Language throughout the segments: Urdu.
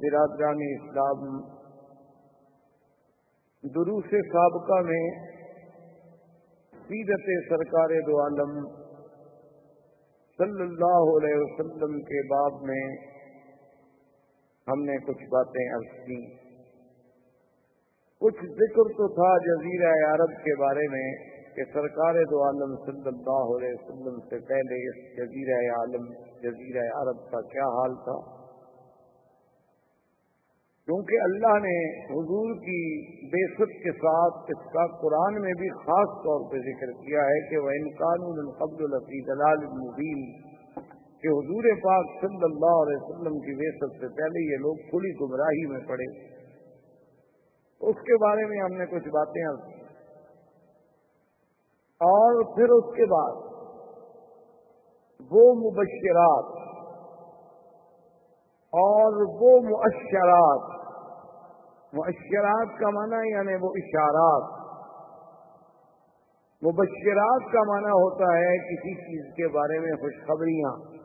برادران اسلام، دروس سابقہ میں سیرت سرکار دو عالم صلی اللہ علیہ وسلم کے باب میں ہم نے کچھ باتیں عرض کی کچھ ذکر تو تھا جزیرہ عرب کے بارے میں کہ سرکار دو عالم صلی اللہ علیہ وسلم سے پہلے اس جزیرہ عالم، جزیرہ عرب کا کیا حال تھا۔ کیونکہ اللہ نے حضور کی بے کے ساتھ اس کا قرآن میں بھی خاص طور پہ ذکر کیا ہے کہ وہ انکان قبل الفی دلال المبین کہ حضور پاک صلی اللہ علیہ وسلم کی بے سے پہلے یہ لوگ کھلی گمراہی میں پڑے۔ اس کے بارے میں ہم نے کچھ باتیں اور پھر اس کے بعد وہ مبشرات اور وہ معشرات معشرات کا معنی یعنی وہ اشارات۔ مبشرات کا معنی ہوتا ہے کسی چیز کے بارے میں خوشخبریاں۔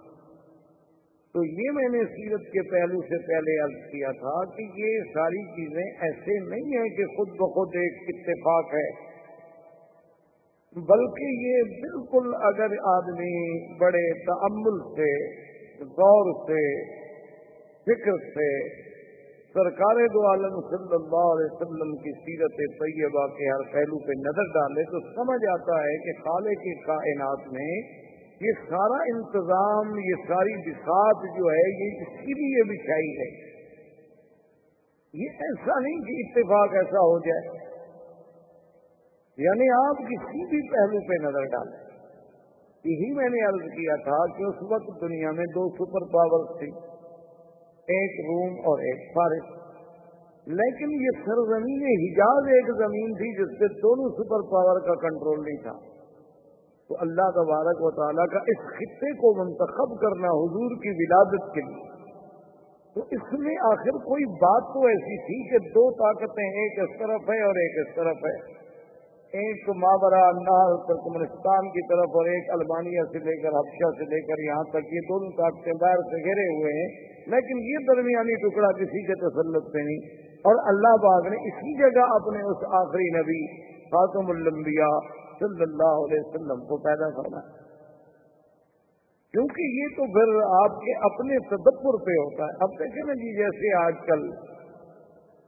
تو یہ میں نے سیرت کے پہلو سے پہلے عرض کیا تھا کہ یہ ساری چیزیں ایسے نہیں ہیں کہ خود بخود ایک اتفاق ہے۔ بلکہ یہ بالکل اگر آدمی بڑے تعمل سے، غور سے، فکر سے سرکار دو عالم صلی اللہ علیہ وسلم کی سیرت طیبہ کے ہر پہلو پہ نظر ڈالے تو سمجھ آتا ہے کہ خالے کی کائنات میں یہ سارا انتظام، یہ ساری بساط جو ہے، یہ اس لیے بچھائی ہے۔ یہ ایسا نہیں کہ اتفاق ایسا ہو جائے۔ یعنی آپ کسی بھی پہلو پہ نظر ڈالیں۔ یہی میں نے عرض کیا تھا کہ اس وقت دنیا میں دو سپر پاور تھی ایک روم اور ایک فارس۔ لیکن یہ سرزمین حجاز ایک زمین تھی جس سے دونوں سپر پاور کا کنٹرول نہیں تھا۔ تو اللہ تبارک و تعالیٰ کا اس خطے کو منتخب کرنا حضور کی ولادت کے لیے۔ تو اس میں آخر کوئی بات تو ایسی تھی کہ دو طاقتیں ایک اس طرف ہے اور ایک اس طرف ہے۔ ایک مابرا اللہ ترکمنستان کی طرف اور ایک المانیہ سے لے کر حفشہ سے لے کر یہاں تک، یہ دونوں طاقتیں باہر سے گھرے ہوئے ہیں، لیکن یہ درمیانی ٹکڑا کسی کے تسلط پہ نہیں۔ اور اللہ باغ نے اسی جگہ اپنے اس آخری نبی خاتم الانبیاء صلی اللہ علیہ وسلم کو پیدا کرنا کیونکہ یہ تو پھر آپ کے اپنے تدبر پہ ہوتا ہے۔ اب دیکھیں نا جی جیسے آج کل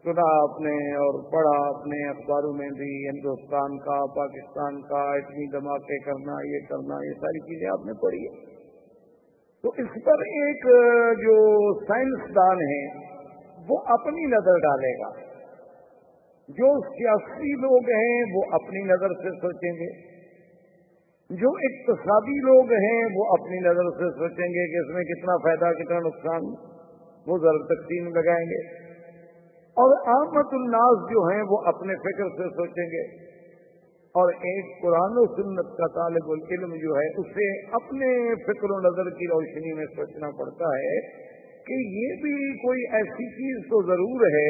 سنا آپ نے اور پڑھا اپنے اخباروں میں بھی، ہندوستان کا، پاکستان کا، اتنی دھماکے کرنا، یہ کرنا، یہ ساری چیزیں آپ نے پڑھی ہے تو اس پر ایک، جو سائنسدان ہے وہ اپنی نظر ڈالے گا۔ جو سیاسی لوگ ہیں، وہ اپنی نظر سے سوچیں گے۔ جو اقتصادی لوگ ہیں، وہ اپنی نظر سے سوچیں گے کہ اس میں کتنا فائدہ، کتنا نقصان، وہ ضرور تقسیم لگائیں گے۔ اور احمد الناس جو ہیں وہ اپنے فکر سے سوچیں گے اور ایک قرآن و سنت کا طالب العلم جو ہے اسے اپنے فکر و نظر کی روشنی میں سوچنا پڑتا ہے کہ یہ بھی کوئی ایسی چیز تو ضرور ہے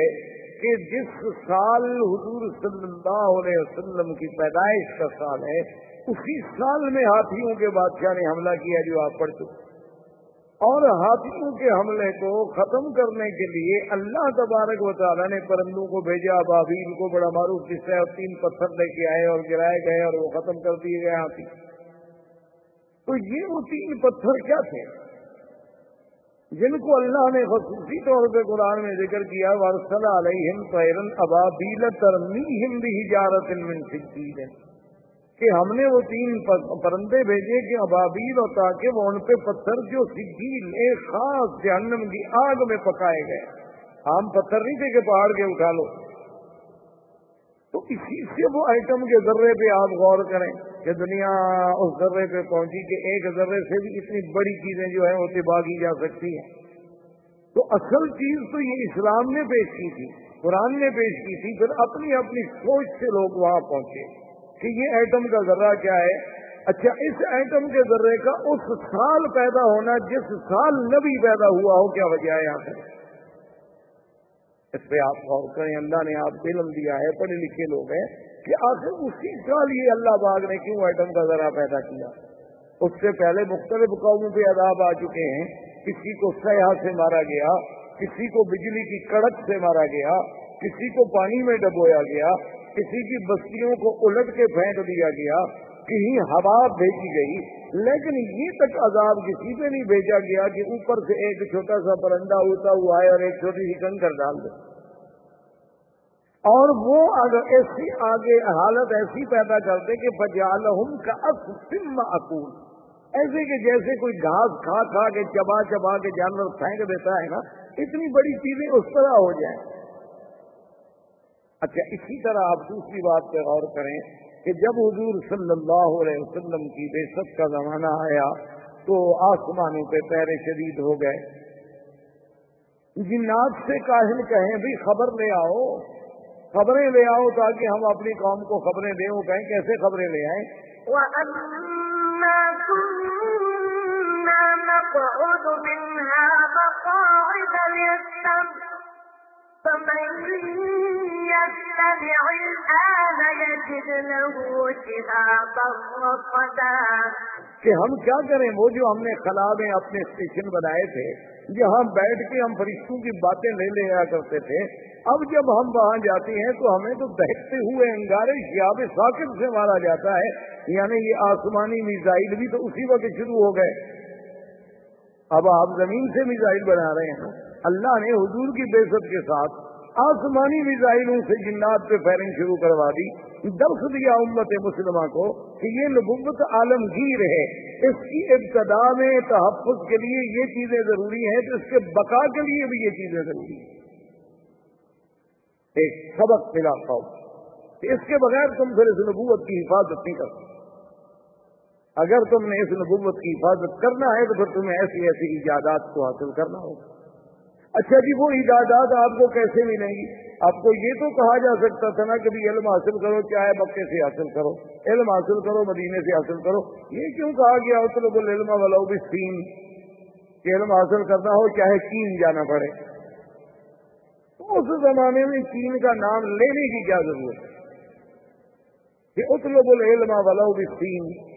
کہ جس سال حضور صلی اللہ علیہ وسلم کی پیدائش کا سال ہے، اسی سال میں ہاتھیوں کے بادشاہ نے حملہ کیا جو آپ پڑھ چکے اور ہاتھیوں کے حملے کو ختم کرنے کے لیے اللہ تبارک و تعالیٰ نے پرندوں کو بھیجا، بابیل کو بڑا معروف جس سے تین پتھر لے کے آئے اور گرائے گئے اور وہ ختم کر دیے گئے ہاتھی۔ تو یہ وہ تین پتھر کیا تھے؟ جن کو اللہ نے خصوصی طور پہ قرآن میں ذکر کیا ورسل علیہم پیرن ابابیل ترمیم بھی جارت من سکیل کہ ہم نے وہ تین پرندے بھیجے کہ ابابیل اور تاکہ وہ ان پہ پتھر جو سکیل ایک خاص جہنم کی آگ میں پکائے گئے۔ عام پتھر نہیں تھے کہ پہاڑ کے اٹھا لو۔ تو اسی سے وہ آئٹم کے ذرے پہ آپ غور کریں کہ دنیا اس ذرے پہ پہنچی کہ ایک ذرے سے بھی اتنی بڑی چیزیں جو ہیں وہ تباہ کی جا سکتی ہیں۔ تو اصل چیز تو یہ اسلام نے پیش کی تھی، قرآن نے پیش کی تھی، پھر اپنی اپنی سوچ سے لوگ وہاں پہنچے۔ کہ یہ ایٹم کا ذرہ کیا ہے؟ اچھا اس ایٹم کے ذرے کا اس سال پیدا ہونا، جس سال نبی پیدا ہوا ہو، کیا وجہ ہے یہاں پہ اس پہ آپ غور کریں، اللہ نے آپ علم دیا ہے، پڑھے لکھے لوگ ہیں کہ آخر اسی سال یہ اللہ باغ نے کیوں ایٹم کا ذرا پیدا کیا؟ اس سے پہلے مختلف قوموں پہ عذاب آ چکے ہیں، کسی کو سیاح سے مارا گیا، کسی کو بجلی کی کڑک سے مارا گیا، کسی کو پانی میں ڈبویا گیا کسی کی بستیوں کو الٹ کے پھینک دیا گیا، کہیں ہوا بھیجی گئی۔ لیکن یہ تک عذاب کسی پہ نہیں بھیجا گیا کہ اوپر سے ایک چھوٹا سا پرندہ اڑتا ہوا ہے اور ایک چھوٹی سی کنکر ڈال دے۔ اور وہ اگر ایسی آگے حالت ایسی پیدا کر دے کہ بجالحم کا سم اکول ایسے کہ جیسے کوئی گھاس کھا کھا کے چبا چبا کے جانور پھینک دیتا ہے نا، اتنی بڑی چیزیں اس طرح ہو جائیں۔ اچھا اسی طرح آپ دوسری بات پہ غور کریں کہ جب حضور صلی اللہ علیہ وسلم کی بے ست کا زمانہ آیا تو آسمانوں پہ پیر شدید ہو گئے۔ جنات سے کاہل کہیں بھی خبر لے آؤ، خبریں لے آؤ تاکہ ہم اپنی قوم کو خبریں دیں، وہ کہیں کیسے خبریں لے آئیں؟ کہ ہم کیا کریں وہ جو ہم نے خلا میں اپنے اسٹیشن بنائے تھے، جہاں بیٹھ کے ہم فرشتوں کی باتیں لے لیا کرتے تھے۔ اب جب ہم وہاں جاتے ہیں تو ہمیں تو بہتے ہوئے انگارے شیاب ثاقب سے مارا جاتا ہے۔ یعنی یہ آسمانی میزائل بھی تو اسی وقت شروع ہو گئے۔ اب آپ زمین سے میزائل بنا رہے ہیں۔ اللہ نے حضور کی بے کے ساتھ آسمانی میزائلوں سے جنات پہ فائرنگ شروع کروا دی۔ درس دیا امت مسلمہ کو کہ یہ نبوت عالمگیر ہے۔ اس کی ابتدا میں تحفظ کے لیے یہ چیزیں ضروری ہیں، تو اس کے بقا کے لیے بھی یہ چیزیں ضروری ہیں۔ ایک سبق ملا کہ اس کے بغیر تم پھر اس نبوت کی حفاظت نہیں کر اگر تم نے اس نبوت کی حفاظت کرنا ہے تو پھر تمہیں ایسی ایسی ایجادات کو حاصل کرنا ہوگا۔ اچھا جی وہ ایجادات آپ کو کیسے ملیں گی؟ آپ کو یہ تو کہا جا سکتا تھا نا کہ علم حاصل کرو، چاہے مکے سے حاصل کرو، علم حاصل کرو، مدینے سے حاصل کرو۔ یہ کیوں کہا گیا؟ اتر علم والا بھی سین کہ علم حاصل کرنا ہو، چاہے چین جانا پڑے۔ اس زمانے میں چین کا نام لینے کی کیا ضرورت ہے؟ کہ اتلب العلم والا بھی سین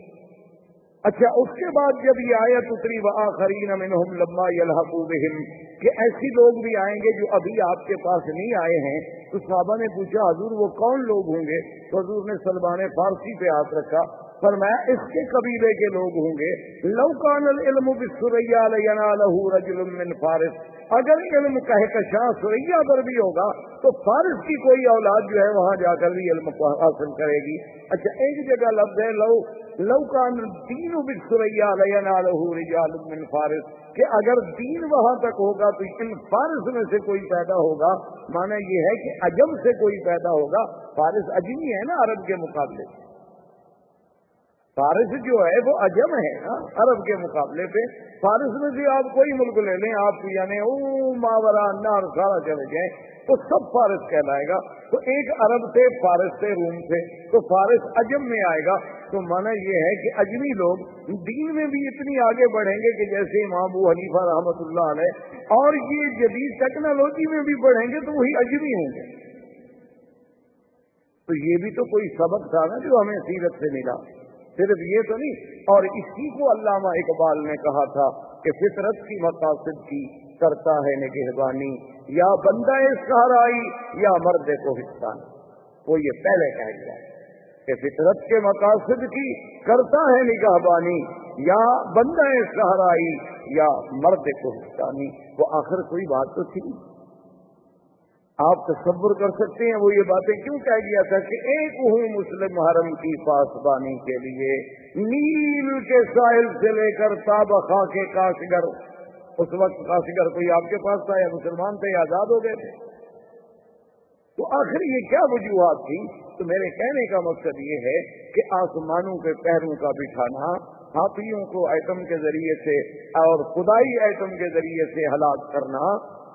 اچھا اس کے بعد جب یہ آیت اتری و آخرین منہم لما یلحقو بہم، کہ ایسی لوگ بھی آئیں گے جو ابھی آپ کے پاس نہیں آئے ہیں۔ تو صحابہ نے پوچھا، حضور وہ کون لوگ ہوں گے؟ تو حضور نے سلمان فارسی پہ ہاتھ رکھا، فرمایا، اس کے قبیلے کے لوگ ہوں گے۔ لوکان العلم بسریا لہو رجل من فارس۔ اگر علم کہکشاں سریا پر بھی ہوگا، تو فارس کی کوئی اولاد جو ہے، وہاں جا کر بھی علم حاصل کرے گی۔ اچھا ایک جگہ لفظ ہے، لو لوکان دین بسریا لہو رجال من فارس، کہ اگر دین وہاں تک ہوگا تو ان فارس میں سے کوئی پیدا ہوگا۔ مانا یہ ہے کہ اجم سے کوئی پیدا ہوگا۔ فارس اجمی ہے نا عرب کے مقابلے۔ فارس جو ہے وہ اجم ہے نا، عرب کے مقابلے پہ۔ فارس میں بھی آپ کوئی ملک لے لیں، آپ یعنی او ماورا نار سارا چلے جائیں تو سب فارس کہلائے گا۔ تو ایک عرب سے فارس سے روم سے تو فارس اجم میں آئے گا۔ تو مانا یہ ہے کہ اجمی لوگ دین میں بھی اتنی آگے بڑھیں گے کہ جیسے امام ابو حلیفہ رحمت اللہ علیہ، اور یہ جدید ٹیکنالوجی میں بھی بڑھیں گے تو وہی اجمی ہوں گے۔ تو یہ بھی تو کوئی سبق تھا نا جو ہمیں سیرت سے ملا۔ صرف یہ تو نہیں، اور اسی کو علامہ اقبال نے کہا تھا کہ فطرت کی مقاصد کی کرتا ہے نگہبانی، یا بندہ سہرائی یا مرد کو حصہ وہ یہ پہلے کہہ گیا کہ فطرت کے مقاصد کی کرتا ہے نگہبانی، یا بندہ سہرائی یا مرد کو حصہ وہ آخر کوئی بات تو تھی۔ آپ تصور کر سکتے ہیں وہ یہ باتیں کیوں کہہ گیا تھا کہ ایک ہوں مسلم حرم کی پاسبانی کے لیے، نیل کے ساحل سے لے کر تابخا کے کاشگر۔ اس وقت کاشگر کوئی آپ کے پاس تھا یا مسلمان تھے یا آزاد ہو گئے تھے؟ تو آخر یہ کیا وجوہات تھی تو میرے کہنے کا مقصد یہ ہے کہ آسمانوں کے پیروں کا بٹھانا، ہاتھیوں کو ایٹم کے ذریعے سے اور خدائی ایٹم کے ذریعے سے ہلاک کرنا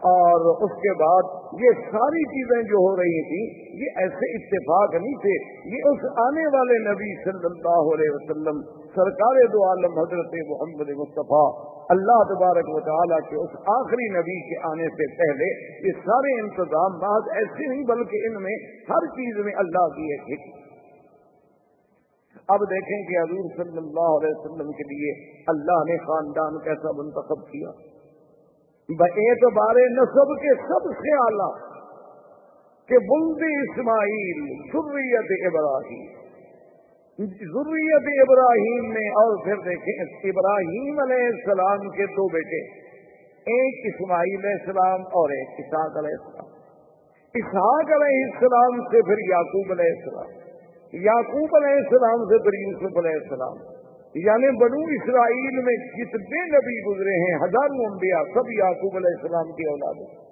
اور اس کے بعد یہ ساری چیزیں جو ہو رہی تھیں، یہ ایسے اتفاق نہیں تھے۔ یہ اس آنے والے نبی صلی اللہ علیہ وسلم، سرکار دو عالم حضرت محمد مصطفیٰ، اللہ تبارک و تعالیٰ کے اس آخری نبی کے آنے سے پہلے، یہ سارے انتظام بعض ایسے نہیں، بلکہ ان میں ہر چیز میں اللہ کی ایک حکمت اب دیکھیں کہ حضور صلی اللہ علیہ وسلم کے لیے اللہ نے خاندان کیسا منتخب کیا۔ اعتبار نصب کے سب سے اعلیٰ کہ بلد اسماعیل ضروریت ابراہیم۔ ضروریت ابراہیم میں اور پھر دیکھیں، ابراہیم علیہ السلام کے دو بیٹے، ایک اسماعیل علیہ السلام اور ایک اسحاق علیہ السلام۔ اسحاق علیہ السلام سے پھر یعقوب علیہ السلام۔ یعقوب علیہ السلام سے پھر یوسف علیہ السلام۔ یعنی بنو اسرائیل میں جتنے نبی گزرے ہیں، ہزاروں انبیاء، سب یعقوب علیہ السلام کی اولاد ہیں۔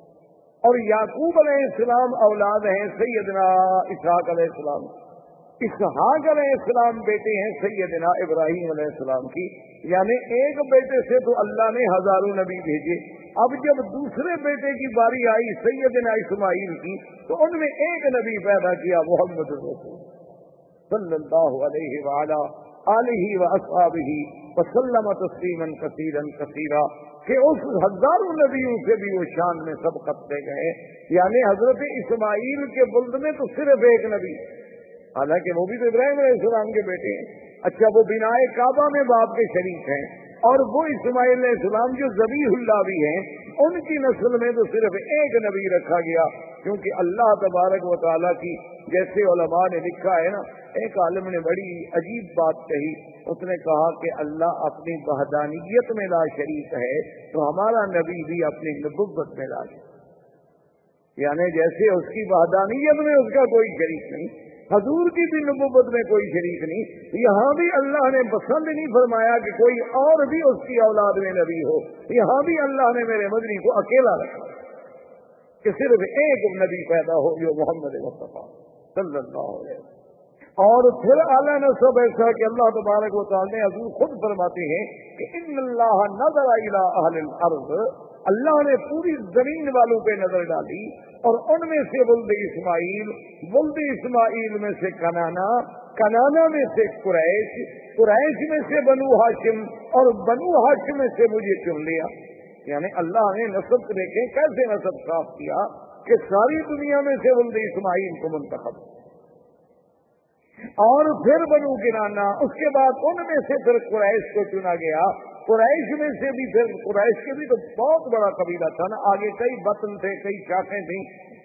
اور یعقوب علیہ السلام اولاد ہیں سیدنا اسحاق علیہ السلام۔ اسحاق علیہ السلام بیٹے ہیں سیدنا ابراہیم علیہ السلام کی۔ یعنی ایک بیٹے سے تو اللہ نے ہزاروں نبی بھیجے۔ اب جب دوسرے بیٹے کی باری آئی سیدنا اسماعیل کی، تو ان میں ایک نبی پیدا کیا، محمد رسول صلی اللہ علیہ وآلہ۔ علیہ و وسلم تسلیما کثیرن کثیرہ کہ اس ہزاروں نبیوں سے بھی وہ شان میں سب کپتے گئے۔ یعنی حضرت اسماعیل کے بلد میں تو صرف ایک نبی۔ حالانکہ وہ بھی تو ابراہیم علیہ السلام کے بیٹے ہیں۔ اچھا وہ بنا کعبہ میں باپ کے شریک ہیں۔ اور وہ اسماعیل علیہ السلام جو زبی اللہ بھی ہیں، ان کی نسل میں تو صرف ایک نبی رکھا گیا، کیونکہ اللہ تبارک و تعالیٰ کی جیسے علماء نے لکھا ہے نا، ایک عالم نے بڑی عجیب بات کہی، اس نے کہا کہ اللہ اپنی بہدانیت میں لا شریک ہے، تو ہمارا نبی بھی اپنی نبوت میں لا شریک یعنی جیسے اس کی بہدانیت میں اس کا کوئی شریک نہیں حضور کی بھی نبوت میں کوئی شریک نہیں، یہاں بھی اللہ نے پسند نہیں فرمایا کہ کوئی اور بھی اس کی اولاد میں نبی ہو۔ یہاں بھی اللہ نے میرے مدنی کو اکیلا رکھا۔ کہ صرف ایک نبی پیدا ہو جو محمد مصطفیٰ صلی اللہ علیہ وسلم۔ اور پھر اعلیٰ نے سب ایسا کہ اللہ تبارک و تعالیٰ نے حضور خود فرماتے ہیں کہ ان اللہ نظر اہل الارض اللہ نے پوری زمین والوں پہ نظر ڈالی اور ان میں سے بلد اسماعیل بلد اسماعیل میں سے کنانا کنانا میں سے قریش قریش میں سے بنو ہاشم اور بنو ہاشم میں سے مجھے چن لیا۔ یعنی اللہ نے نصب دیکھے کیسے نصب صاف کیا کہ ساری دنیا میں سے بلد اسماعیل کو منتخب۔ اور پھر بنو گرانا اس کے بعد ان میں سے پھر قریش کو چنا گیا۔ قریش میں سے بھی پھر قریش کے بھی تو بہت بڑا قبیلہ تھا نا، آگے کئی بطن تھے، کئی شاخیں تھیں،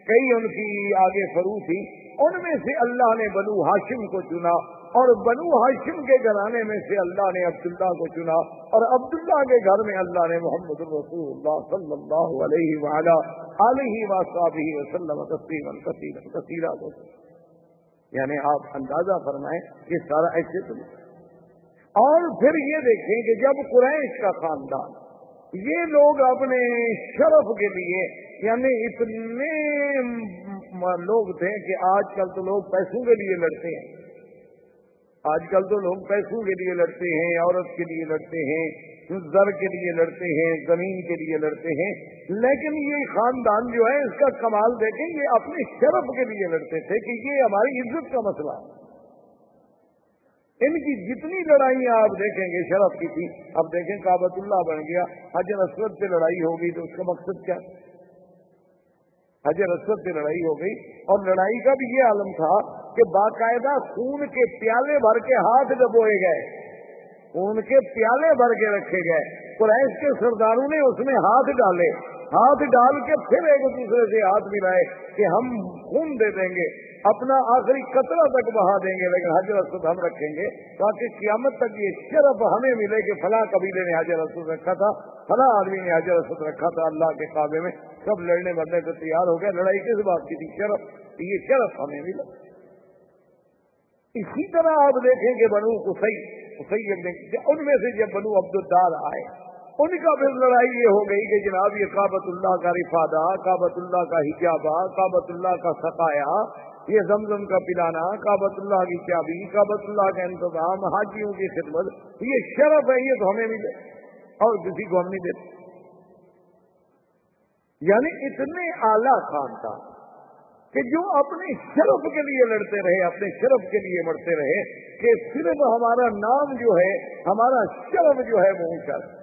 کئی ان کی آگے فرو تھی۔ ان میں سے اللہ نے بنو ہاشم کو چنا اور بنو ہاشم کے گھرانے میں سے اللہ نے عبداللہ کو چنا اور عبداللہ کے گھر میں اللہ نے محمد رسول اللہ صلی اللہ علیہ وآلہ علیہ وسلم تسلیم کثیرہ کو یعنی آپ اندازہ فرمائیں یہ سارا ایسے تو اور پھر یہ دیکھیں کہ جب قریش کا خاندان، یہ لوگ اپنے شرف کے لیے یعنی اتنے لوگ تھے کہ آج کل تو لوگ پیسوں کے لیے لڑتے ہیں۔ آج کل تو لوگ پیسوں کے لیے لڑتے ہیں، عورت کے لیے لڑتے ہیں، زر کے لیے لڑتے ہیں، زمین کے لیے لڑتے ہیں۔ لیکن یہ خاندان جو ہے، اس کا کمال دیکھیں، یہ اپنے شرف کے لیے لڑتے تھے کہ یہ ہماری عزت کا مسئلہ۔ ہے ان کی جتنی لڑائیاں آپ دیکھیں گے، شرف کی تھی، اب دیکھیں کابت اللہ بن گیا حجر اسود سے لڑائی ہوگی تو اس کا مقصد کیا؟ حجر اسود سے لڑائی ہو گئی، اور لڑائی کا بھی یہ عالم تھا کہ باقاعدہ خون کے پیالے بھر کے ہاتھ ڈبوئے گئے ان کے پیالے بھر کے رکھے گئے، قریش کے سرداروں نے اس میں ہاتھ ڈالے۔ ہاتھ ڈال کے پھر ایک دوسرے سے ہاتھ ملائے کہ ہم خون دے دیں گے، اپنا آخری قطرہ تک بہا دیں گے، لیکن حجر اسود ہم رکھیں گے تاکہ قیامت تک یہ شرف ہمیں ملے کہ فلاں قبیلے نے حجر اسود رکھا تھا، فلاں آدمی نے حجر اسود رکھا تھا اللہ کے کعبے میں۔ سب لڑنے مرنے کو تیار ہو گیا لڑائی کس بات کی تھی؟ شرف۔ یہ شرف ہمیں ملا۔ اسی طرح آپ دیکھیں کہ بنو کسئی ان میں سے جب بنو عبد الدار آئے ان کا پھر لڑائی یہ ہو گئی کہ جناب یہ کابت اللہ کا رفادہ کابت اللہ کا حجابہ کابت اللہ کا سقایا یہ زمزم کا پلانا کابت اللہ کی چابی کابت اللہ کا انتظام، حاجیوں کی خدمت، یہ شرف ہے، یہ تو ہمیں ملے اور کسی کو ہم نہیں دیتے۔ یعنی اتنے اعلی خان تھا کہ جو اپنے شرف کے لیے لڑتے رہے، اپنے شرف کے لیے مڑتے رہے کہ صرف ہمارا نام جو ہے، ہمارا شرف جو ہے، وہ اونچا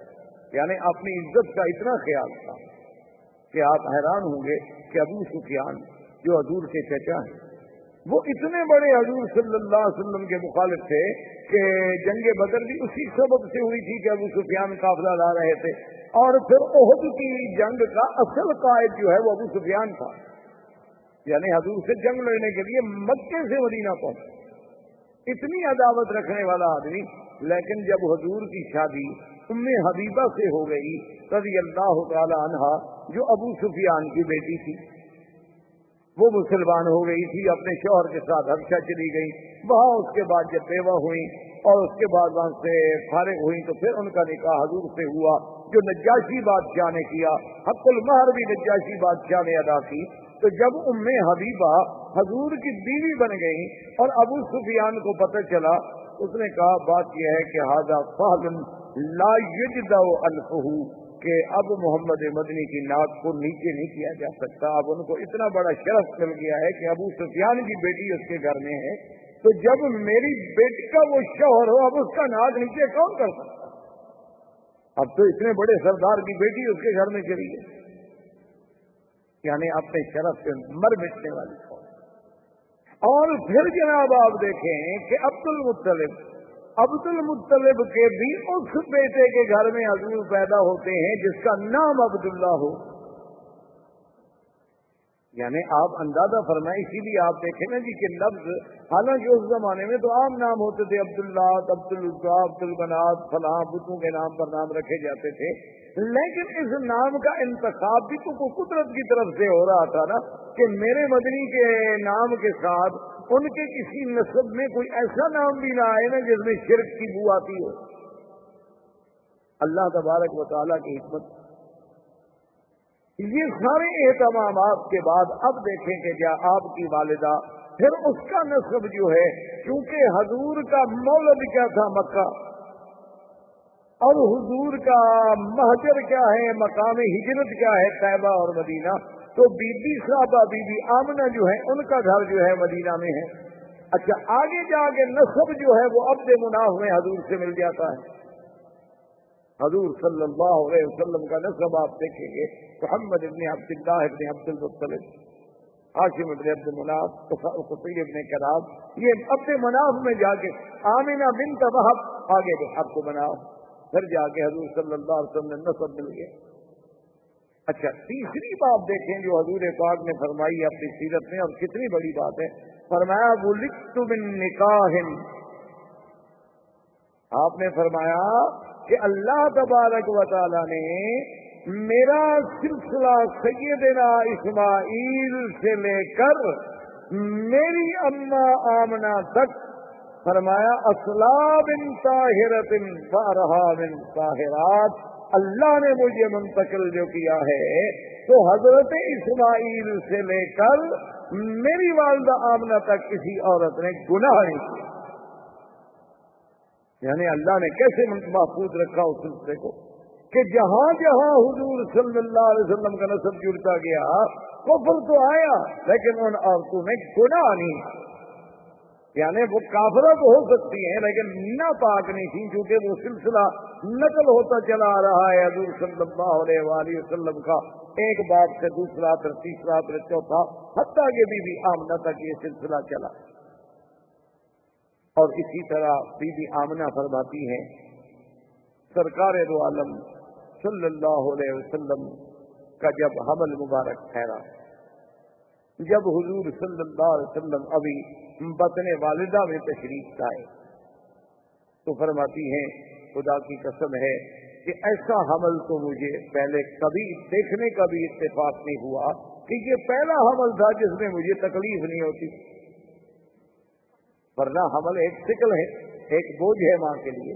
یعنی اپنی عزت کا اتنا خیال تھا کہ آپ حیران ہوں گے کہ ابو سفیان جو حضور کے چچا ہیں، وہ اتنے بڑے حضور صلی اللہ علیہ وسلم کے مخالف تھے کہ جنگ بدر بھی اسی سبب سے ہوئی تھی کہ ابو سفیان قافلہ لا رہے تھے۔ اور پھر عہد کی جنگ کا اصل قائد جو ہے وہ ابو سفیان تھا۔ یعنی حضور سے جنگ لڑنے کے لیے مکے سے مدینہ پہنچا۔ اتنی عداوت رکھنے والا آدمی، لیکن جب حضور کی شادی ام حبیبہ سے ہو گئی، رضی اللہ تعالی عنہ، جو ابو سفیان کی بیٹی تھی۔ وہ مسلمان ہو گئی تھی، اپنے شوہر کے ساتھ ہرشا چلی گئی۔ وہاں اس کے بعد جب بیوہ ہوئی اور اس کے بعد وہاں سے فارغ ہوئی، تو پھر ان کا نکاح حضور سے ہوا، جو نجاشی بادشاہ نے کیا۔ حق المہر بھی نجاشی بادشاہ نے ادا کی۔ تو جب ام حبیبہ حضور کی بیوی بن گئی اور ابو سفیان کو پتہ چلا، اس نے کہا، بات یہ ہے کہ حاضہ لا یجدو الفہو کہ اب محمد مدنی کی ناک کو نیچے نہیں کیا جا سکتا۔ اب ان کو اتنا بڑا شرف مل گیا ہے کہ ابو سفیان کی بیٹی اس کے گھر میں ہے۔ تو جب میری بیٹی کا وہ شوہر ہو، اب اس کا ناک نیچے کون کر سکتا؟ اب تو اتنے بڑے سردار کی بیٹی اس کے گھر میں چلی ہے یعنی اپنے شرف سے مر مٹنے والی اور پھر جناب آپ دیکھیں کہ عبد المطلب عبد المطلب کے بھی اس بیٹے کے گھر میں حضور پیدا ہوتے ہیں، جس کا نام عبداللہ ہو۔ یعنی آپ اندازہ فرمائیں، اسی لیے آپ دیکھیں نا جی کہ لفظ، حالانکہ اس زمانے میں تو عام نام ہوتے تھے، عبداللہ عبد الزا عبد البناد فلاں بتوں کے نام پر نام رکھے جاتے تھے۔ لیکن اس نام کا انتخاب بھی تو قدرت کی طرف سے ہو رہا تھا نا کہ میرے مدنی کے نام کے ساتھ ان کے کسی نصب میں کوئی ایسا نام بھی نہ آئے نا جس میں شرک کی بو آتی ہو۔ اللہ تبارک و تعالیٰ کی حکمت۔ یہ سارے اہتمامات کے بعد اب دیکھیں کہ کیا آپ کی والدہ پھر اس کا نصب جو ہے کیونکہ حضور کا مولد کیا تھا مکہ اور حضور کا مہجر کیا ہے، مقام ہجرت کیا ہے طیبہ اور مدینہ۔ تو بی بی صاحبہ بی بی آمنہ جو ہے ان کا گھر جو ہے مدینہ میں ہے۔ اچھا آگے جا کے نصب جو ہے، وہ اب مناف میں حضور سے مل جاتا ہے۔ حضور صلی اللہ علیہ وسلم کا نصب آپ دیکھیں گے۔ محمد ابن عبد اللہ ابن عبد المطلب ہاشم ابن عبد مناف قصیر ابن کراب یہ عبد مناف میں جا کے آمینہ بن تباہ آگے آپ کو بناؤ پھر جا کے حضور صلی اللہ علیہ وسلم نصب مل گیا۔ اچھا تیسری بات دیکھیں جو حضور پاک نے فرمائی اپنی سیرت میں، اور کتنی بڑی بات ہے۔ فرمایا وہ لکھ بن نکاح۔ آپ نے فرمایا کہ اللہ تبارک و تعالی نے میرا سلسلہ سیدنا اسماعیل سے لے کر میری اما آمنا تک فرمایا اسلام طاہرت بارہا من طاہرات۔ اللہ نے مجھے منتقل جو کیا ہے، تو حضرت اسماعیل سے لے کر میری والدہ آمنا تک کسی عورت نے گناہ نہیں کیا۔ یعنی اللہ نے کیسے محفوظ رکھا اس سلسلے کو؟ کہ جہاں جہاں حضور صلی اللہ علیہ وسلم کا نصب جڑتا گیا، کفر تو آیا، لیکن ان عورتوں میں گناہ نہیں یعنی وہ کافرہ تو ہو سکتی ہیں، لیکن نہ پاک نہیں تھی کیونکہ وہ سلسلہ نقل ہوتا چلا آ رہا ہے حضور صلی اللہ علیہ وآلہ وسلم کا۔ ایک بات سے دوسرا پھر تیسرا پھر چوتھا۔ حتیٰ کے بی بی آمنہ تک یہ سلسلہ چلا۔ اور اسی طرح بی بی آمنہ فرماتی ہیں، سرکار دو عالم صلی اللہ علیہ وسلم کا جب حمل مبارک ٹھہرا، جب حضور صلی اللہ علیہ وسلم ابھی بطن والدہ میں تشریف لائے، تو فرماتی ہیں خدا کی قسم ہے کہ ایسا حمل تو مجھے پہلے کبھی دیکھنے کا بھی اتفاق نہیں ہوا کہ یہ پہلا حمل تھا جس میں مجھے تکلیف نہیں ہوتی۔ ورنہ حمل ایک سکل ہے، ایک بوجھ ہے ماں کے لیے۔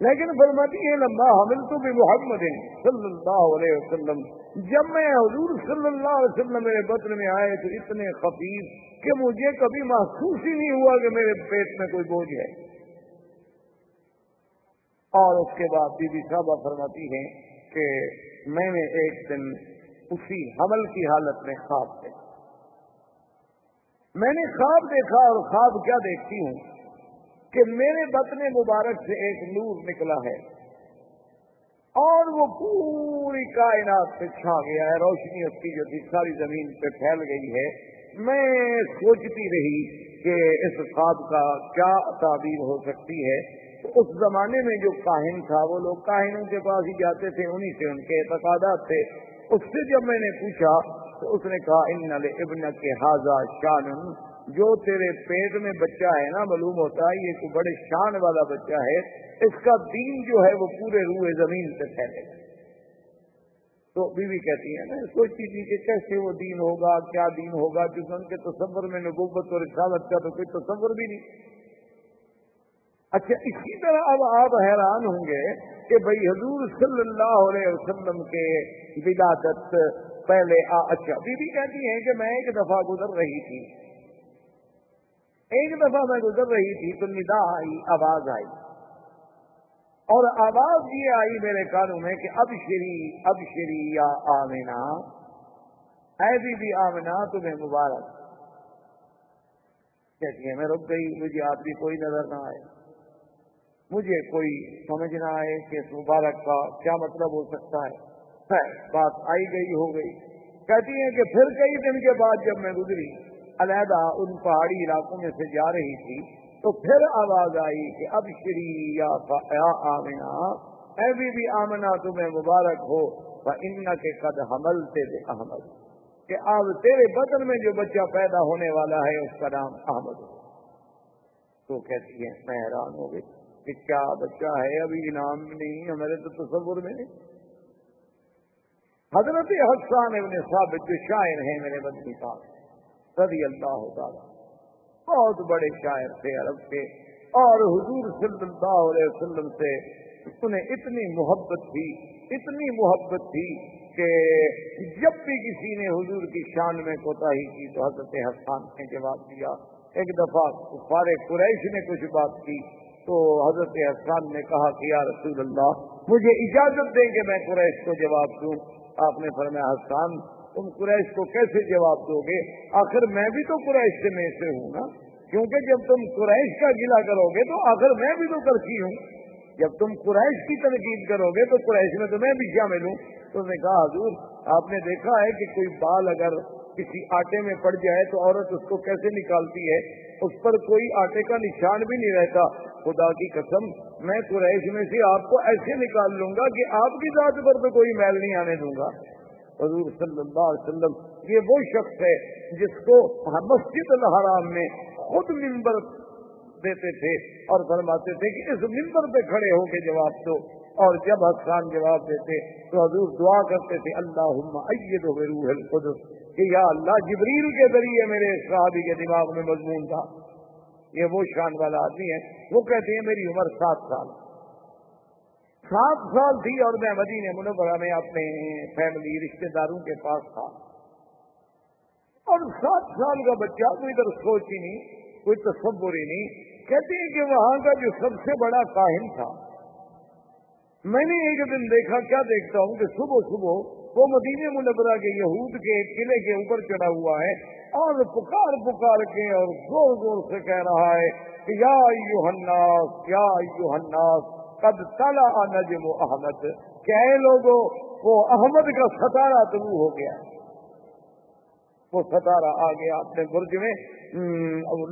لیکن فرماتی ہے لمبا حمل تو بھی محمد صلی اللہ علیہ وسلم۔ جب میں حضور صلی اللہ علیہ وسلم میرے بطن میں آئے تو اتنے خفیف کہ مجھے کبھی محسوس ہی نہیں ہوا کہ میرے پیٹ میں کوئی بوجھ ہے۔ اور اس کے بعد بی بی صاحبہ فرماتی ہیں کہ میں نے ایک دن اسی حمل کی حالت میں خواب دیکھا۔ میں نے خواب دیکھا اور خواب کیا دیکھتی ہوں کہ میرے بطن مبارک سے ایک نور نکلا ہے اور وہ پوری کائنات پہ چھا گیا ہے۔ روشنی اس کی جو تھی، ساری زمین پہ پھیل گئی ہے۔ میں سوچتی رہی کہ اس خواب کا کیا تعبیر ہو سکتی ہے۔ تو اس زمانے میں جو کاہن تھا، وہ لوگ کاہنوں کے پاس ہی جاتے تھے، انہی سے ان کے اعتقادات تھے۔ اس سے جب میں نے پوچھا تو اس نے کہا، ان ابن کے حاضہ شان جو تیرے پیٹ میں بچہ ہے نا، معلوم ہوتا ہے، یہ تو بڑے شان والا بچہ ہے۔ اس کا دین جو ہے، وہ پورے روئے زمین سے پھیلے۔ تو بیوی کہتی ہے نا، سوچتی تھی کہ کیسے وہ دین ہوگا، کیا دین ہوگا؟ کیونکہ ان کے تصور میں نبوت اور رسالت کا تو کوئی تصور بھی نہیں۔ اچھا اسی طرح اب آپ حیران ہوں گے کہ بھائی حضور صلی اللہ علیہ وسلم کے ولادت پہلے، آ اچھا بی بی کہتی ہیں کہ میں ایک دفعہ گزر رہی تھی۔ ایک دفعہ میں گزر رہی تھی تو ندا آئی، آواز آئی۔ اور آواز یہ آئی میرے کانوں میں کہ اب شری اب شری یا آمنا۔ اے بی بی آمنا، تمہیں مبارک۔ کہتی ہے میں رک گئی، مجھے آپ بھی کوئی نظر نہ آئے۔ مجھے کوئی سمجھ نہ آئے کہ اس مبارک کا کیا مطلب ہو سکتا ہے۔ بات آئی گئی، ہو گئی۔ کہتی ہیں کہ پھر کئی دن کے بعد جب میں گزری، علیحدہ ان پہاڑی علاقوں میں سے جا رہی تھی، تو پھر آواز آئی کہ اب شری یا آمنا، اے بی بی آمنا، تمہیں مبارک ہو۔ ان کے قد حمل سے احمد کہ اب تیرے بدن میں جو بچہ پیدا ہونے والا ہے، اس کا نام احمد ہو۔ تو کہتی ہیں، میں حیران ہو گئی۔ کہ کیا بچہ ہے ابھی انعام نہیں، ہمارے تو تصور میں نہیں۔ حضرت حسان ابن ثابت جو شاعر ہیں میرے بدنی پاس رضی اللہ تعالیٰ، بہت بڑے شاعر تھے عرب کے، اور حضور صلی اللہ علیہ وسلم سے انہیں اتنی محبت تھی، اتنی محبت تھی کہ جب بھی کسی نے حضور کی شان میں کوتا ہی کی تو حضرت حسان نے جواب دیا۔ ایک دفعہ فارغ قریش نے کچھ بات کی تو حضرت حسان نے کہا کہ یا رسول اللہ، مجھے اجازت دیں کہ میں قریش کو جواب دوں۔ آپ نے فرمایا حسان تم قریش کو کیسے جواب دو گے؟ آخر میں بھی تو قریش سے میں سے ہوں نا؟ کیونکہ جب تم قریش کا گلا کرو گے تو آخر میں بھی تو کرتی ہوں۔ جب تم قریش کی تنقید کرو گے تو قریش میں تو میں بھی شامل ہوں۔ تو نے کہا، حضور، آپ نے دیکھا ہے کہ کوئی بال اگر کسی آٹے میں پڑ جائے تو عورت اس کو کیسے نکالتی ہے؟ اس پر کوئی آٹے کا نشان بھی نہیں رہتا۔ خدا کی قسم، میں قریش میں سے آپ کو ایسے نکال لوں گا کہ آپ کی ذات پر تو کوئی میل نہیں آنے دوں گا۔ حضور صلی اللہ علیہ وسلم، یہ وہ شخص ہے جس کو مسجد الحرام میں خود ممبر دیتے تھے اور فرماتے تھے کہ اس ممبر پہ کھڑے ہو کے جواب دو۔ اور جب حسان جواب دیتے، تو حضور دعا کرتے تھے اللہ ایدو روح القدس کہ یا اللہ، جبریل کے ذریعے میرے صحابی کے دماغ میں مضمون تھا۔ یہ وہ شان والا آدمی ہے، وہ کہتے ہیں میری عمر سات سال۔ سات سال تھی اور میں مدینہ منورہ میں اپنے فیملی رشتے داروں کے پاس تھا۔ اور سات سال کا بچہ، کوئی ادھر سوچ ہی نہیں، کوئی تصور ہی نہیں۔ کہتے ہیں کہ وہاں کا جو سب سے بڑا کاہن تھا۔ میں نے ایک دن دیکھا، کیا دیکھتا ہوں کہ صبح صبح وہ مدینہ منورہ کے یہود کے قلعے کے اوپر چڑھا ہوا ہے اور پکار پکار کے اور زور زور سے کہہ رہا ہے کہ یا الناس یا الناس، قد تلا نجم احمد۔ کہ اے لوگوں، وہ احمد کا ستارہ طلوع ہو گیا۔ وہ ستارہ آ گیا اپنے برج میں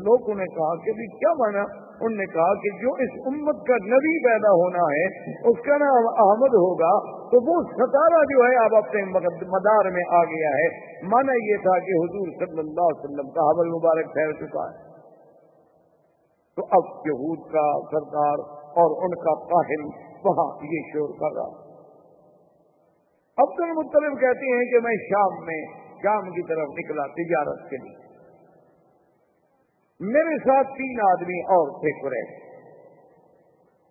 لوگوں نے کہا کہ بھی کیا مانا انہوں نے کہا کہ جو اس امت کا نبی پیدا ہونا ہے، اس کا نام احمد ہوگا، تو وہ ستارہ جو ہے اب اپنے مدار میں آ گیا ہے مانا یہ تھا کہ حضور صلی اللہ علیہ وسلم کا حمل مبارک ٹھہر چکا ہے۔ تو اب یہود کا سردار اور ان کا کاہل وہاں یہ شور کر رہا۔ عبد المطلب کہتے ہیں کہ میں شام میں شام کی طرف نکلا، تجارت کے لیے۔ میرے ساتھ تین آدمی اور تھے قریش۔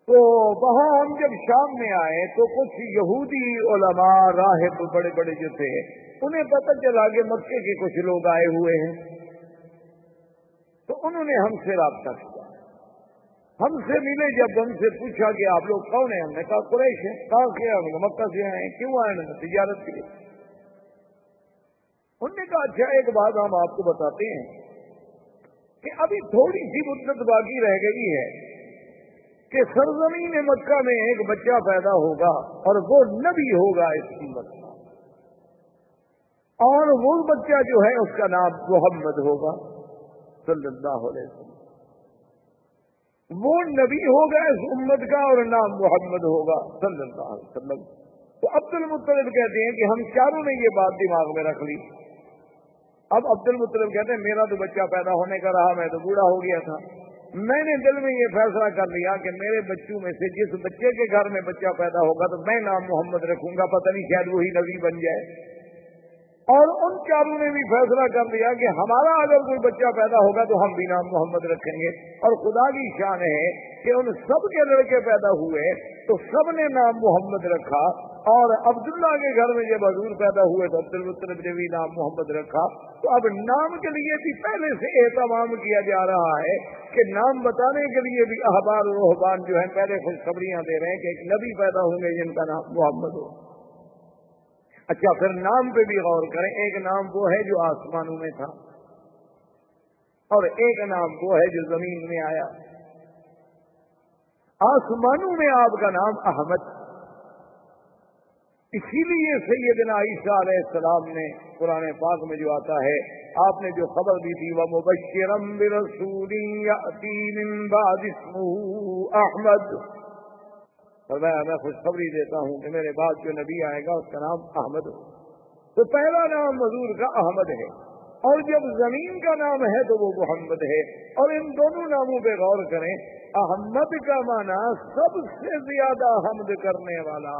تو وہاں ہم جب شام میں آئے تو کچھ یہودی علماء راہب بڑے بڑے جو تھے، انہیں پتہ چلا کہ مکے کے کچھ لوگ آئے ہوئے ہیں۔ تو انہوں نے ہم سے رابطہ کیا۔ ہم سے ملے جب ہم سے پوچھا کہ آپ لوگ کون ہیں؟ ہم نے کہا قریش ہے کہاں سے مکہ سے آئے کیوں آئے تجارت کے لیے۔ انہوں نے کہا اچھا ایک بات ہم آپ کو بتاتے ہیں کہ ابھی تھوڑی سی مدت باقی رہ گئی ہے کہ سرزمین مکہ میں ایک بچہ پیدا ہوگا اور وہ نبی ہوگا اس امت کا اور وہ بچہ جو ہے، اس کا نام محمد ہوگا، صلی اللہ علیہ وسلم۔ وہ نبی ہوگا اس امت کا اور نام محمد ہوگا، صلی اللہ علیہ وسلم۔ تو عبد المطلب کہتے ہیں کہ ہم چاروں نے یہ بات دماغ میں رکھ لی۔ اب عبد المطلب کہتے ہیں، میرا تو بچہ پیدا ہونے کا رہا، میں تو بوڑھا ہو گیا تھا۔ میں نے دل میں یہ فیصلہ کر لیا کہ میرے بچوں میں سے جس بچے کے گھر میں بچہ پیدا ہوگا تو میں نام محمد رکھوں گا، پتہ نہیں شاید وہی نبی بن جائے۔ اور ان چاروں نے بھی فیصلہ کر لیا کہ ہمارا اگر کوئی بچہ پیدا ہوگا تو ہم بھی نام محمد رکھیں گے۔ اور خدا کی شان ہے کہ ان سب کے لڑکے پیدا ہوئے تو سب نے نام محمد رکھا اور عبداللہ کے گھر میں جب حضور پیدا ہوئے تو عبد المطلب نے بھی نام محمد رکھا۔ تو اب نام کے لیے بھی پہلے سے اہتمام کیا جا رہا ہے کہ نام بتانے کے لیے بھی احبار روحبان جو ہے پہلے خوشخبریاں دے رہے ہیں کہ ایک نبی پیدا ہوں گے جن کا نام محمد ہو۔ اچھا پھر نام پہ بھی غور کریں، ایک نام وہ ہے جو آسمانوں میں تھا اور ایک نام وہ ہے جو زمین میں آیا۔ آسمانوں میں آپ کا نام احمد۔ اسی لیے سیدنا عیسیٰ علیہ السلام نے قرآن پاک میں جو آتا ہے، آپ نے جو خبر دی تھی وہ مبشرم احمد میں خوشخبری دیتا ہوں کہ میرے بعد جو نبی آئے گا اس کا نام احمد ہو۔ تو پہلا نام مزور کا احمد ہے۔ اور جب زمین کا نام ہے تو وہ محمد ہے۔ اور ان دونوں ناموں پہ غور کریں، احمد کا معنی سب سے زیادہ حمد کرنے والا۔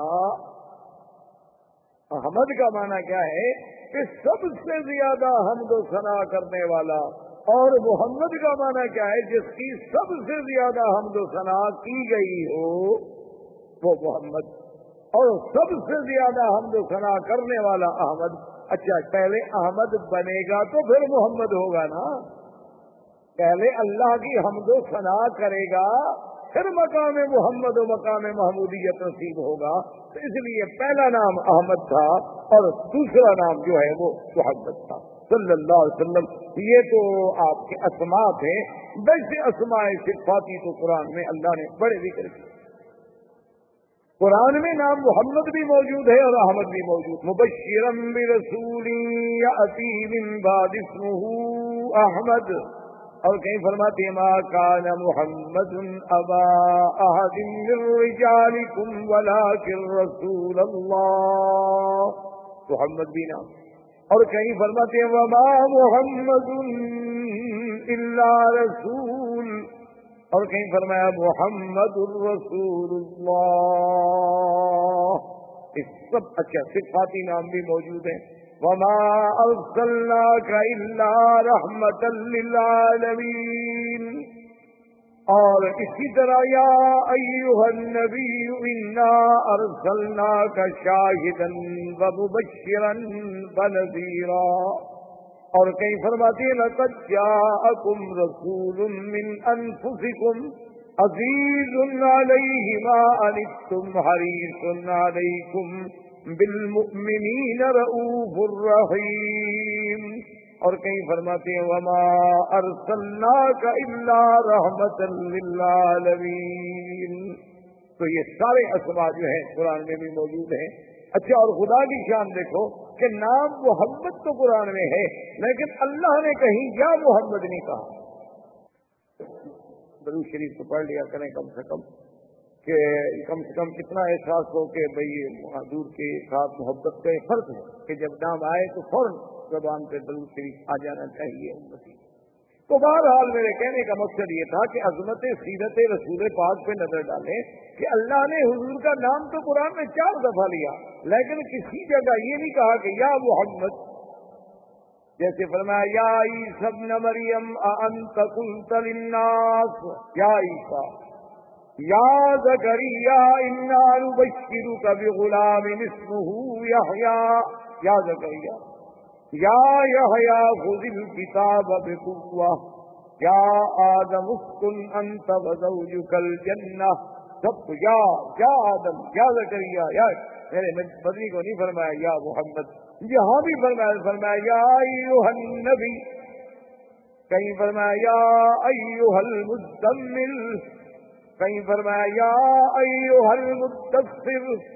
احمد کا معنی کیا ہے کہ سب سے زیادہ حمد و ثنا کرنے والا۔ اور محمد کا معنی کیا ہے جس کی سب سے زیادہ حمد و ثنا کی گئی ہو۔ وہ محمد اور سب سے زیادہ حمد سنا کرنے والا احمد۔ اچھا پہلے احمد بنے گا تو پھر محمد ہوگا نا؟ پہلے اللہ کی حمد و ثنا کرے گا، پھر مقام محمد و مقام محمودیت نصیب ہوگا۔ تو اس لیے پہلا نام احمد تھا اور دوسرا نام جو ہے وہ محمد تھا۔ صلی اللہ علیہ وسلم، یہ تو آپ کے اسما تھے۔ ویسے اسماء صفاتی تو قرآن میں اللہ نے بڑے ذکر کیے۔ قرآن میں نام محمد بھی موجود ہے اور احمد بھی موجود مبشرم برسولی من بعد اسمه احمد۔ اور کہیں فرماتے ما کان محمد ابا احد من رجالكم ولكن رسول اللہ۔ محمد بھی نام۔ اور کہیں فرماتے ہیں، وما محمد الا رسول اور کہیں فرمایا محمد الرسول اللہ۔ اس سب اچھا صفاتی نام بھی موجود ہیں۔ وما الا رحمت للعالمین اور اسی طرح یا ایوہ النبی، انا ارسلناک شاہدا ومبشرا بنذیرا اور کہیں فرماتی لقد جاءکم رسول من انفسکم عزیز علیہ ما انتم حریص علیکم بالمؤمنین رؤوف الرحیم اور کہیں فرماتے ہیں وما ارسلناک الا رحمت للعالمین. تو یہ سارے اسما جو ہیں قرآن میں بھی موجود ہیں۔ اچھا اور خدا کی شان دیکھو کہ نام محمد تو قرآن میں ہے، لیکن اللہ نے کہیں یا محمد نہیں کہا۔ درو شریف کو پڑھ لیا کریں کم سے کم کہ کم سے کم اتنا احساس ہو کہ بھائی حضور کے ساتھ محبت کا فرق ہے کہ جب نام آئے تو فوراً زبان پہ درو شریف آ جانا چاہیے۔ تو بہرحال میرے کہنے کا مقصد یہ تھا کہ عظمت سیرت رسول پاک پہ نظر ڈالیں کہ اللہ نے حضور کا نام تو قرآن میں چار دفعہ لیا، لیکن کسی جگہ یہ نہیں کہا کہ یا محمد۔ جیسے فرمایا، یا سب مریم انت قلت للناس۔ یا عیسا یا زکریا، انا نبشرک بغلام اسمه یحییٰ یا زکریا یا یحییٰ خذ الكتاب بقوة. یا آدم اسکن انت وزوجک الجنہ. سب یا یا آدم، یا زکریا، یا میرے بدری کو نہیں فرمایا، یا محمد. یہاں بھی فرمایا فرمایا، یا ایوہ النبی. کہیں فرمایا، یا ایوہ المزمل کہیں فرمایا، یا ایوہ المدثر.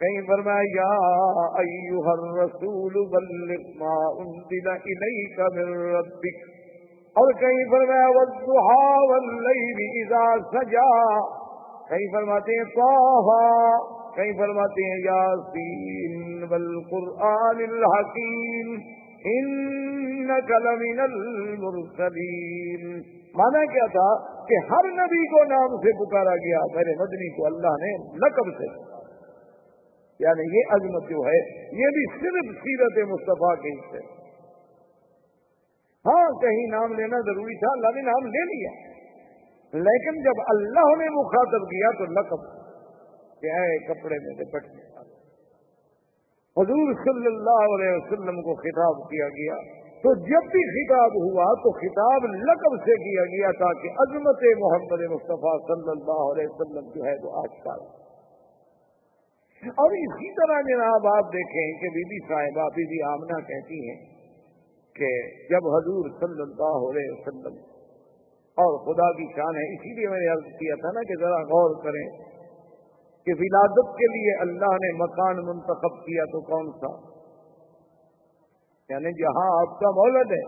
کہیں فرمایا، یا ایوہ الرسول بلغ ما انزل الیک من ربک. اور کہیں فرمایا، والضحا واللیل اذا سجا. کہیں فرماتے ہیں، طاہا. کہیں فرماتے ہیں، یاسین والقرآن الحکیم. انک لمن المرسلین. مانا کیا تھا کہ ہر نبی کو نام سے پکارا گیا میرے مدنی کو، اللہ نے لقب سے۔ یعنی یہ عظمت جو ہے، یہ بھی صرف سیرت مصطفیٰ کے سے ہاں کہیں نام لینا ضروری تھا، اللہ نے نام لے لیا۔ لیکن جب اللہ نے مخاطب کیا تو لقب کہ اے کپڑے میں لپٹ حضور صلی اللہ علیہ وسلم کو خطاب کیا گیا۔ تو جب بھی خطاب ہوا تو خطاب لقب سے کیا گیا تاکہ عظمت محمد مصطفیٰ صلی اللہ علیہ وسلم جو ہے وہ آج کل اور اسی طرح جناب آپ دیکھیں کہ بی بی صاحبہ بی بی آمنہ کہتی ہیں کہ جب حضور صلی اللہ علیہ وسلم اور خدا کی شان ہے، اسی لیے میں نے عرض کیا تھا نا کہ ذرا غور کریں کہ ولادت کے لیے اللہ نے مکان منتخب کیا تو کون سا؟ یعنی جہاں آپ کا مولد ہے،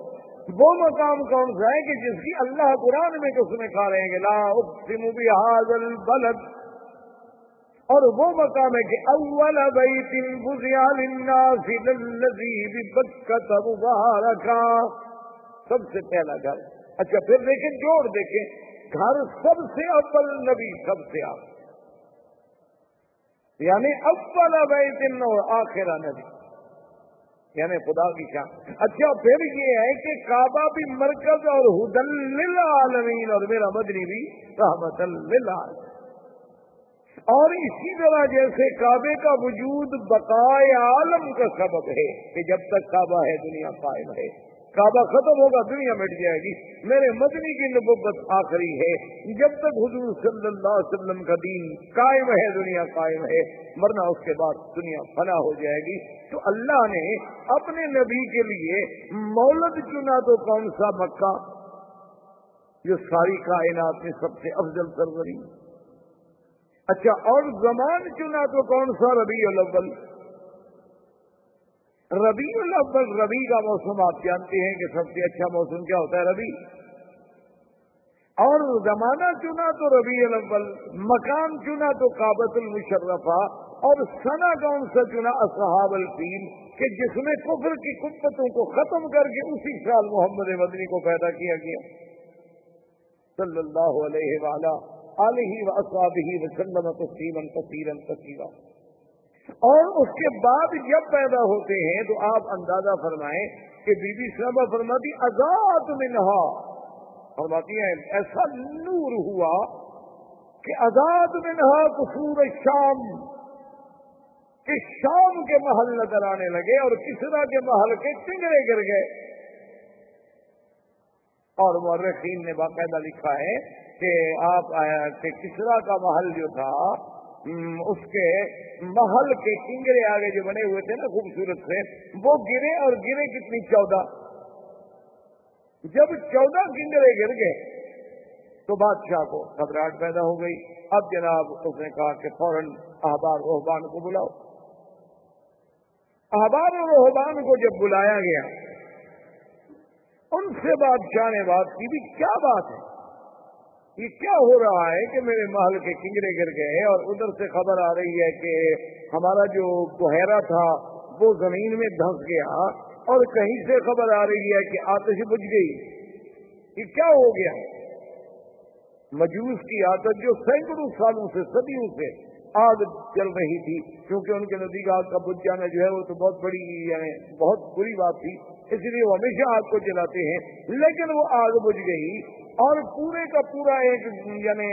وہ مقام کون سا ہے کہ جس کی اللہ قرآن میں کس میں کھا رہے ہیں لا اقسم بهذا البلد اور وہ مقام ہے کہ اول بیت بزیا للناس للذی ببکت مبارکا۔ سب سے پہلا گھر۔ اچھا پھر دیکھیں، جوڑ دیکھیں۔ گھر سب سے اول نبی، سب سے آپ یعنی اول بیت اور آخرہ نبی۔ یعنی خدا کی شان۔ اچھا پھر یہ ہے کہ کعبہ بھی مرکز اور حدل للعالمین، اور میرا مدنی بھی رحمت للعالمین۔ اور اسی طرح جیسے کعبے کا وجود بقائے عالم کا سبب ہے کہ جب تک کعبہ ہے، دنیا قائم ہے۔ کعبہ ختم ہوگا، دنیا مٹ جائے گی۔ میرے مدنی کی نبوت آخری ہے۔ جب تک حضور صلی اللہ علیہ وسلم کا دین قائم ہے، دنیا قائم ہے، ورنہ اس کے بعد دنیا فنا ہو جائے گی۔ تو اللہ نے اپنے نبی کے لیے مولد چنا تو کون سا مکہ جو ساری کائنات میں سب سے افضل سرگری اچھا اور زمان چنا تو کون سا؟ ربیع الاول. ربیع الاول ربی کا موسم آپ جانتے ہیں کہ سب سے اچھا موسم کیا ہوتا ہے؟ ربی اور زمانہ چنا تو ربیع الاول، مکان چنا تو کابت المشرفہ، اور سنا کون سا چنا؟ اصحاب الفیل، کہ جس میں کفر کی قبتوں کو ختم کر کے اسی سال محمد مدنی کو پیدا کیا گیا. صلی اللہ علیہ وآلہ علیہ و اصابی وسلم تسلیما کثیرا کثیرا۔ اور اس کے بعد جب پیدا ہوتے ہیں تو آپ اندازہ فرمائیں کہ بی بی صاحبہ فرماتی، آزاد منہا فرماتی ہیں، ایسا نور ہوا کہ آزاد منہا قصور شام، کہ شام کے محل نظر آنے لگے اور کسرا کے محل کے ٹنگڑے گر گئے۔ اور مورخین نے باقاعدہ لکھا ہے کہ آپ کہ کسرا کا محل جو تھا اس کے محل کے کنگرے آگے جو بنے ہوئے تھے نا خوبصورت سے، وہ گرے اور گرے کتنی؟ چودہ۔ جب چودہ کنگرے گر گئے، تو بادشاہ کو گھبراہٹ پیدا ہو گئی۔ اب جناب، اس نے کہا کہ فوراً احبار روحبان کو بلاؤ۔ احبار روحبان کو جب بلایا گیا ان سے بادشاہ نے بات کی بھی کیا بات ہے؟ یہ کیا ہو رہا ہے کہ میرے محل کے کنگرے گر گئے اور ادھر سے خبر آ رہی ہے کہ ہمارا جو بحیرہ تھا وہ زمین میں دھنس گیا اور کہیں سے خبر آ رہی ہے کہ آتش بج گئی۔ یہ کیا ہو گیا؟ مجوس کی عادت جو سینکڑوں سالوں سے صدیوں سے آگ چل رہی تھی، کیونکہ ان کے نزدیک آگ کا بج جانا جو ہے وہ تو بہت بڑی یعنی بہت بری بات تھی۔ اس لیے وہ ہمیشہ آگ کو جلاتے ہیں، لیکن وہ آگ بج گئی اور پورے کا پورا ایک یعنی